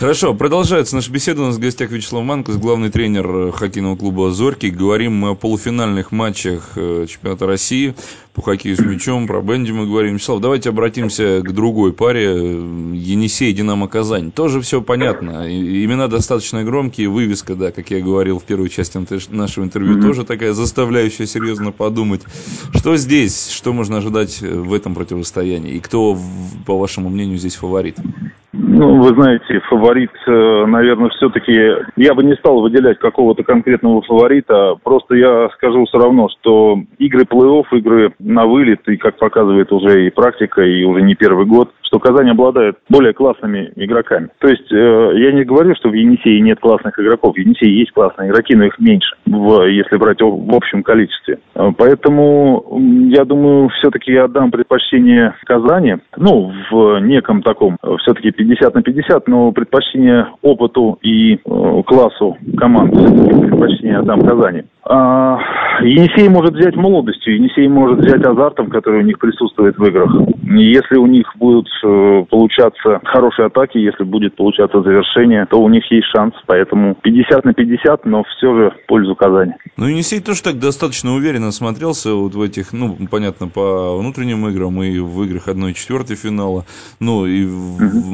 Хорошо, продолжается наша беседа. У нас в гостях Вячеслав Манкос, главный тренер хоккейного клуба «Зорки». Говорим мы о полуфинальных матчах э, чемпионата России по хоккею с мячом. Про Бенди мы говорим. Вячеслав, давайте обратимся к другой паре. Енисей, Динамо, Казань. Тоже все понятно. Имена достаточно громкие. Вывеска, да, как я говорил в первой части нашего интервью, mm-hmm. тоже такая заставляющая серьезно подумать. Что здесь? Что можно ожидать в этом противостоянии? И кто, по вашему мнению, здесь фаворит? Ну, вы знаете, фаворит, э, наверное, все-таки... Я бы не стал выделять какого-то конкретного фаворита. Просто я скажу все равно, что игры плей-офф, игры на вылет, и как показывает уже и практика, и уже не первый год, что Казань обладает более классными игроками. То есть э, я не говорю, что в Енисее нет классных игроков. В Енисее есть классные игроки, но их меньше, в, если брать в общем количестве. Э, поэтому я думаю, все-таки я отдам предпочтение Казани. Ну, в неком таком, все-таки 50 на 50, но предпочтение опыту и э, классу команд предпочтение отдам Казани. А, Енисей может взять молодостью, Енисей может взять азартом, который у них присутствует в играх. Если у них будут э, получаться хорошие атаки, если будет получаться завершение, то у них есть шанс. Поэтому 50 на 50, но все же в пользу Казани. Ну, Енисей тоже так достаточно уверенно смотрелся вот в этих, ну, понятно, по внутренним играм и в играх 1-4 финала. Ну, и угу.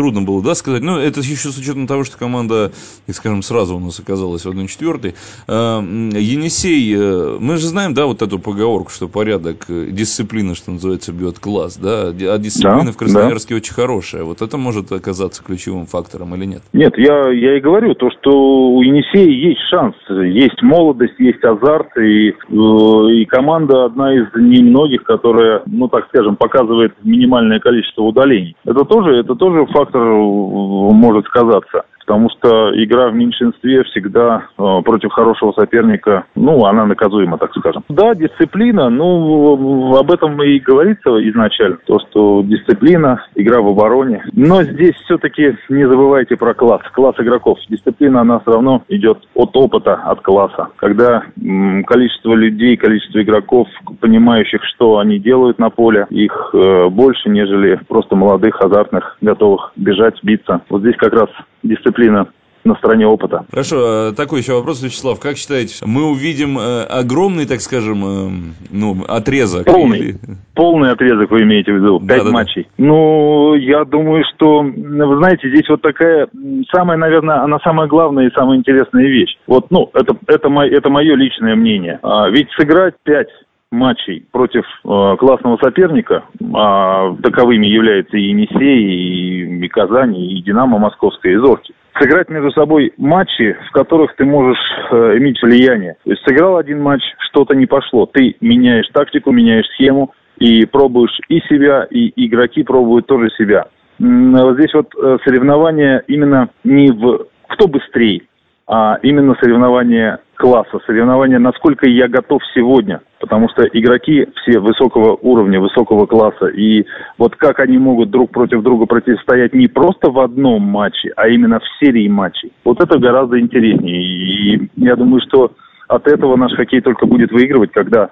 Трудно было, да, сказать. Но это еще с учетом того, что команда, скажем, сразу у нас оказалась в 1-4. А, Енисей, э, мы же знаем, да, вот эту поговорку, что порядок, э, дисциплина, что называется, бьет класс, да, а дисциплина да, в Красноярске да. очень хорошая. Вот это может оказаться ключевым фактором или нет? Нет, я, я и говорю, то, что у Енисея есть шанс, есть молодость, есть азарт, и, э, и команда одна из немногих, которая, ну, так скажем, показывает минимальное количество удалений. Это тоже, это тоже фактор может сказаться потому что игра в меньшинстве всегда э, против хорошего соперника, ну, она наказуема, так скажем. Да, дисциплина, ну, об этом и говорится изначально, то, что дисциплина, игра в обороне. Но здесь все-таки не забывайте про класс, класс игроков. Дисциплина, она все равно идет от опыта, от класса. Когда м, количество людей, количество игроков, понимающих, что они делают на поле, их э, больше, нежели просто молодых, азартных, готовых бежать, биться. Вот здесь как раз дисциплина на стороне опыта. Хорошо, э, такой еще вопрос, Вячеслав. Как считаете, мы увидим э, огромный, так скажем, э, ну, отрезок? Полный. Или... Полный отрезок вы имеете в виду? Пять да, матчей. Да. Ну, я думаю, что, вы знаете, здесь вот такая самая, наверное, она самая главная и самая интересная вещь. Вот, ну, это, это, мое, это мое личное мнение. А, ведь сыграть пять матчей против э, классного соперника, а таковыми являются и Енисей, и, и Казань, и Динамо Московская, и Зорки. Сыграть между собой матчи, в которых ты можешь э, иметь влияние. То есть сыграл один матч, что-то не пошло. Ты меняешь тактику, меняешь схему и пробуешь и себя, и игроки пробуют тоже себя. Вот здесь вот э, соревнование именно не в кто быстрее, а именно соревнование класса, соревнование, насколько я готов сегодня. Потому что игроки все высокого уровня, высокого класса. И вот как они могут друг против друга противостоять не просто в одном матче, а именно в серии матчей. Вот это гораздо интереснее. И я думаю, что от этого наш хоккей только будет выигрывать, когда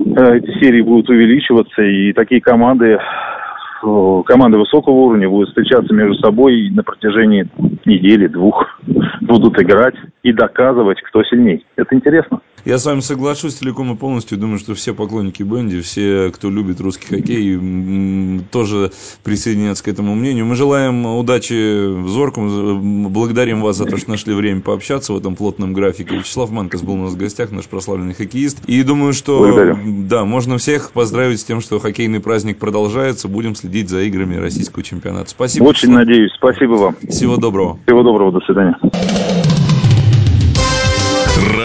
э, эти серии будут увеличиваться, и такие команды команды высокого уровня будут встречаться между собой на протяжении недели, двух, будут играть и доказывать, кто сильней. Это интересно. Я с вами соглашусь целиком и полностью. Думаю, что все поклонники Бенди, все, кто любит русский хоккей, тоже присоединятся к этому мнению. Мы желаем удачи в Зорком. Благодарим вас за то, что нашли время пообщаться в этом плотном графике. Вячеслав Манкас был у нас в гостях, наш прославленный хоккеист. И думаю, что Благодарю. да, можно всех поздравить с тем, что хоккейный праздник продолжается. Будем следить за играми российского чемпионата. Спасибо. Очень Вячеслав. надеюсь. Спасибо вам. Всего доброго. Всего доброго. До свидания.